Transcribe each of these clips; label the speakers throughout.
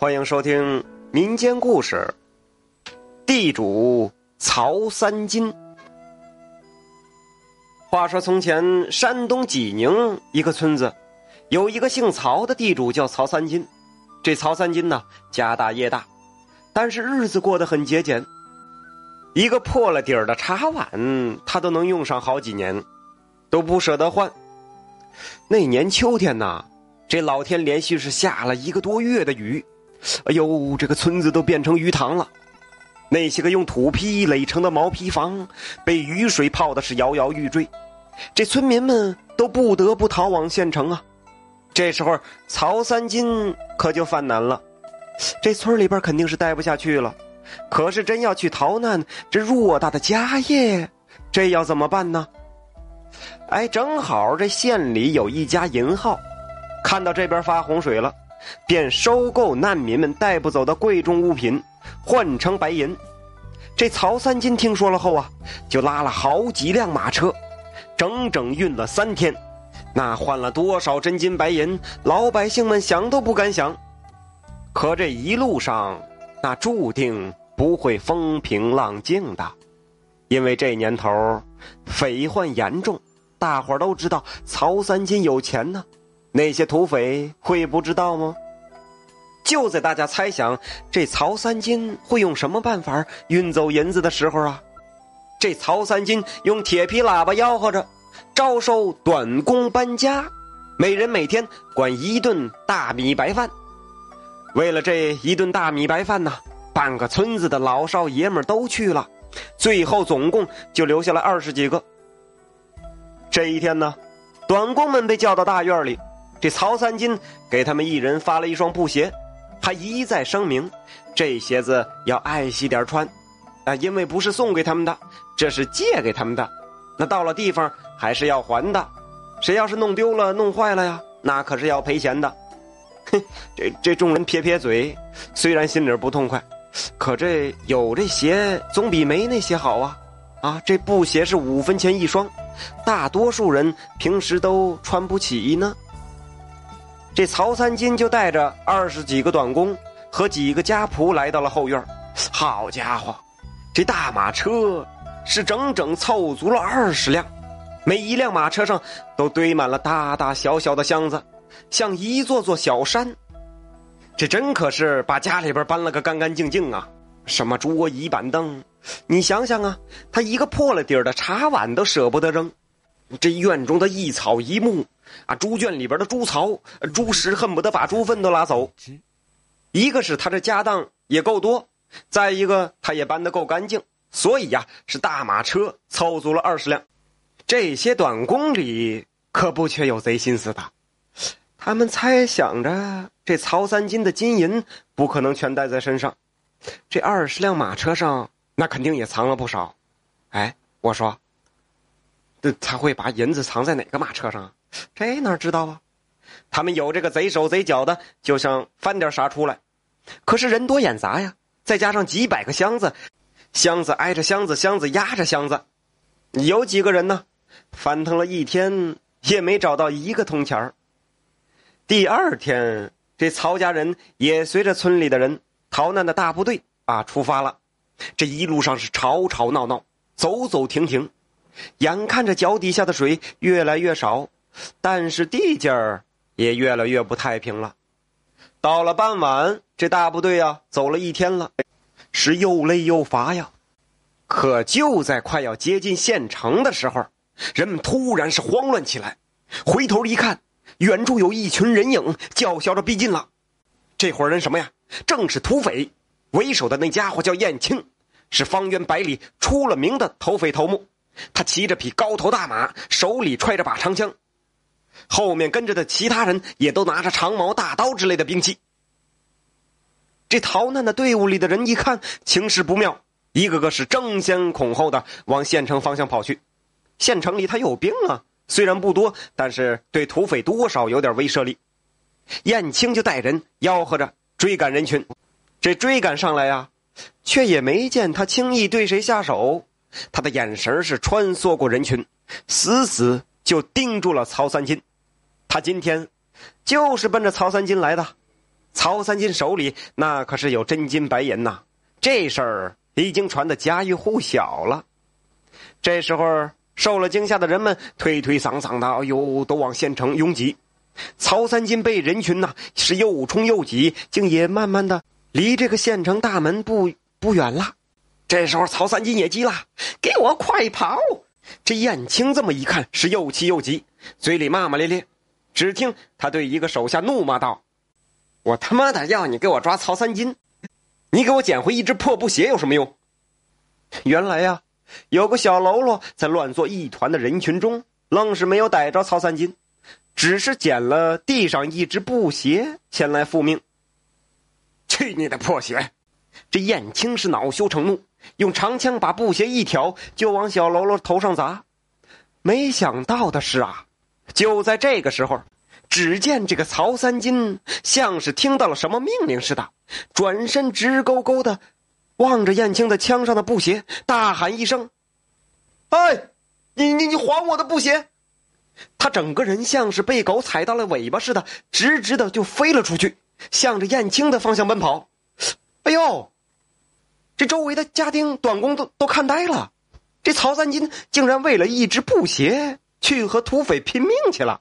Speaker 1: 欢迎收听民间故事《地主曹三金》。话说从前，山东济宁一个村子，有一个姓曹的地主叫曹三金。这曹三金呢，家大业大，但是日子过得很节俭。一个破了底儿的茶碗，他都能用上好几年，都不舍得换。那年秋天呐，这老天连续是下了一个多月的雨。哎呦，这个村子都变成鱼塘了。那些个用土坯垒成的毛坯房，被雨水泡的是摇摇欲坠。这村民们都不得不逃往县城啊。这时候，曹三金可就犯难了。这村里边肯定是待不下去了。可是真要去逃难，这偌大的家业，这要怎么办呢？哎，正好这县里有一家银号，看到这边发洪水了。便收购难民们带不走的贵重物品，换成白银。这曹三金听说了后啊，就拉了好几辆马车，整整运了三天。那换了多少真金白银，老百姓们想都不敢想。可这一路上，那注定不会风平浪静的，因为这年头匪患严重，大伙都知道曹三金有钱呢。那些土匪会不知道吗？就在大家猜想这曹三金会用什么办法运走银子的时候啊，这曹三金用铁皮喇叭吆喝着，招收短工搬家，每人每天管一顿大米白饭。为了这一顿大米白饭呢，半个村子的老少爷们都去了，最后总共就留下了二十几个。这一天呢，短工们被叫到大院里。这曹三金给他们一人发了一双布鞋，还一再声明，这鞋子要爱惜点穿，啊，因为不是送给他们的，这是借给他们的，那到了地方还是要还的，谁要是弄丢了、弄坏了呀，那可是要赔钱的。哼，这这众人撇撇嘴，虽然心里不痛快，可这有这鞋总比没那鞋好啊！啊，这布鞋是五分钱一双，大多数人平时都穿不起呢。这曹三金就带着二十几个短工和几个家仆来到了后院。好家伙，这大马车是整整凑足了二十辆，每一辆马车上都堆满了大大小小的箱子，像一座座小山。这真可是把家里边搬了个干干净净啊！什么桌椅板凳，你想想啊，他一个破了底儿的茶碗都舍不得扔。这院中的一草一木。啊，猪圈里边的猪槽、猪食恨不得把猪粪都拉走。一个是他这家当也够多，再一个他也搬得够干净，所以呀，是大马车凑足了二十辆。这些短工里可不缺有贼心思的，他们猜想着这曹三金的金银不可能全带在身上，这二十辆马车上那肯定也藏了不少。哎，我说，这他会把银子藏在哪个马车上？这哪知道啊？他们有这个贼手贼脚的，就想翻点啥出来。可是人多眼杂呀，再加上几百个箱子，箱子挨着箱子，箱子压着箱子，有几个人呢？翻腾了一天也没找到一个铜钱儿。第二天，这曹家人也随着村里的人逃难的大部队啊出发了。这一路上是吵吵闹闹，走走停停，眼看着脚底下的水越来越少。但是地界儿也越来越不太平了。到了傍晚，这大部队啊走了一天了，是又累又乏呀。可就在快要接近县城的时候，人们突然是慌乱起来。回头一看，远处有一群人影叫嚣着逼近了。这伙人什么呀？正是土匪，为首的那家伙叫燕青，是方圆百里出了名的土匪头目。他骑着匹高头大马，手里揣着把长枪。后面跟着的其他人也都拿着长矛、大刀之类的兵器。这逃难的队伍里的人一看情势不妙，一个个是争先恐后的往县城方向跑去。县城里他有兵啊，虽然不多，但是对土匪多少有点威慑力。燕青就带人吆喝着追赶人群，这追赶上来呀，却也没见他轻易对谁下手。他的眼神是穿梭过人群，死死就盯住了曹三金。他今天就是奔着曹三金来的，曹三金手里那可是有真金白银呐，这事儿已经传得家喻户晓了。这时候，受了惊吓的人们推推搡搡的，哎呦，都往县城拥挤。曹三金被人群呐是又冲又挤，竟也慢慢的离这个县城大门不不远了。这时候，曹三金也急了：“给我快跑！”这燕青这么一看，是又气又急，嘴里骂骂咧咧。只听他对一个手下怒骂道：“我他妈的要你给我抓曹三金，你给我捡回一只破布鞋有什么用？”原来呀，有个小喽啰在乱作一团的人群中，愣是没有逮着曹三金，只是捡了地上一只布鞋前来复命。去你的破鞋！这燕青是恼羞成怒，用长枪把布鞋一挑，就往小喽啰头上砸。没想到的是啊，就在这个时候，只见这个曹三金像是听到了什么命令似的，转身直勾勾的望着燕青的枪上的布鞋，大喊一声：“哎，你你你还我的布鞋！”他整个人像是被狗踩到了尾巴似的，直直的就飞了出去，向着燕青的方向奔跑。哎呦！这周围的家丁短工都都看呆了，这曹三金竟然为了一只布鞋去和土匪拼命去了。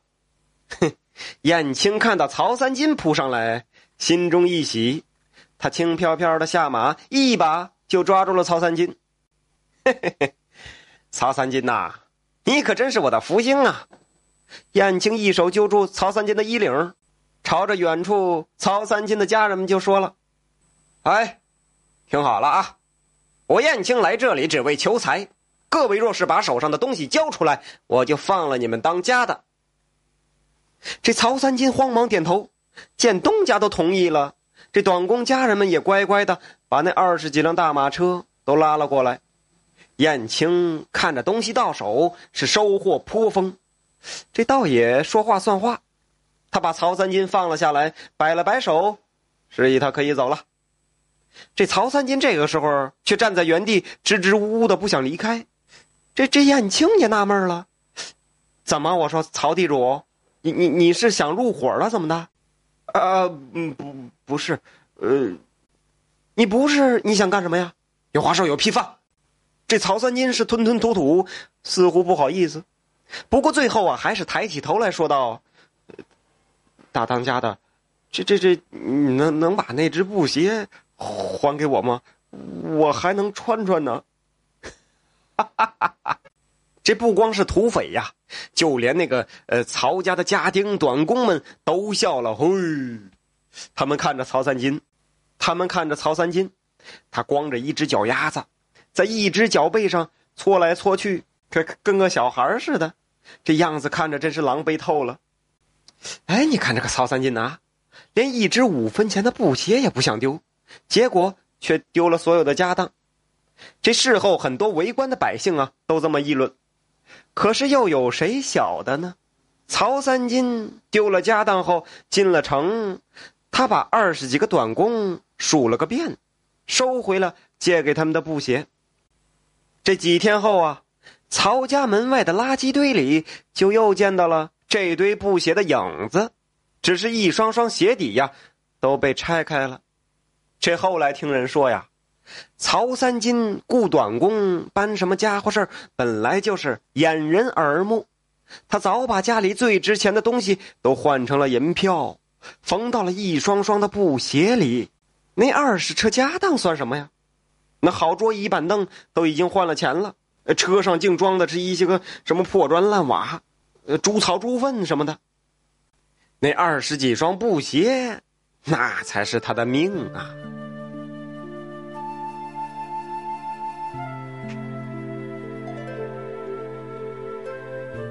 Speaker 1: 哼！燕青看到曹三金扑上来，心中一喜，他轻飘飘的下马，一把就抓住了曹三金。嘿嘿嘿，曹三金呐，你可真是我的福星啊！燕青一手揪住曹三金的衣领，朝着远处曹三金的家人们就说了。哎，听好了啊！我燕青来这里只为求财，各位若是把手上的东西交出来，我就放了你们当家的。这曹三金慌忙点头，见东家都同意了，这短工家人们也乖乖的把那二十几辆大马车都拉了过来。燕青看着东西到手，是收获颇丰，这倒也说话算话，他把曹三金放了下来，摆了摆手，示意他可以走了。这曹三金这个时候却站在原地，支支吾吾的不想离开。这这燕青也纳闷了，怎么？我说曹地主，你你你是想入伙了？怎么的？啊，嗯，不不是，呃，你不是你想干什么呀？有话说，有屁放。这曹三金是吞吞吐吐，似乎不好意思。不过最后啊，还是抬起头来说道：“大当家的，这这这，你能能把那只布鞋？”还给我吗？我还能穿穿呢。哈哈哈哈这不光是土匪呀，就连那个呃曹家的家丁短工们都笑了。嘿，他们看着曹三金，他们看着曹三金，他光着一只脚丫子，在一只脚背上搓来搓去，跟跟个小孩似的，这样子看着真是狼狈透了。哎，你看这个曹三金呐，连一只五分钱的布鞋也不想丢。结果却丢了所有的家当，这事后很多围观的百姓啊都这么议论，可是又有谁晓得呢？曹三金丢了家当后进了城，他把二十几个短工数了个遍，收回了借给他们的布鞋。这几天后啊，曹家门外的垃圾堆里就又见到了这堆布鞋的影子，只是一双双鞋底呀都被拆开了。这后来听人说呀，曹三金雇短工搬什么家伙事儿本来就是掩人耳目。他早把家里最值钱的东西都换成了银票，缝到了一双双的布鞋里。那二十车家当算什么呀？那好桌椅板凳都已经换了钱了，车上竟装的是一些个什么破砖烂瓦，呃，猪草猪粪什么的。那二十几双布鞋。那才是他的命啊！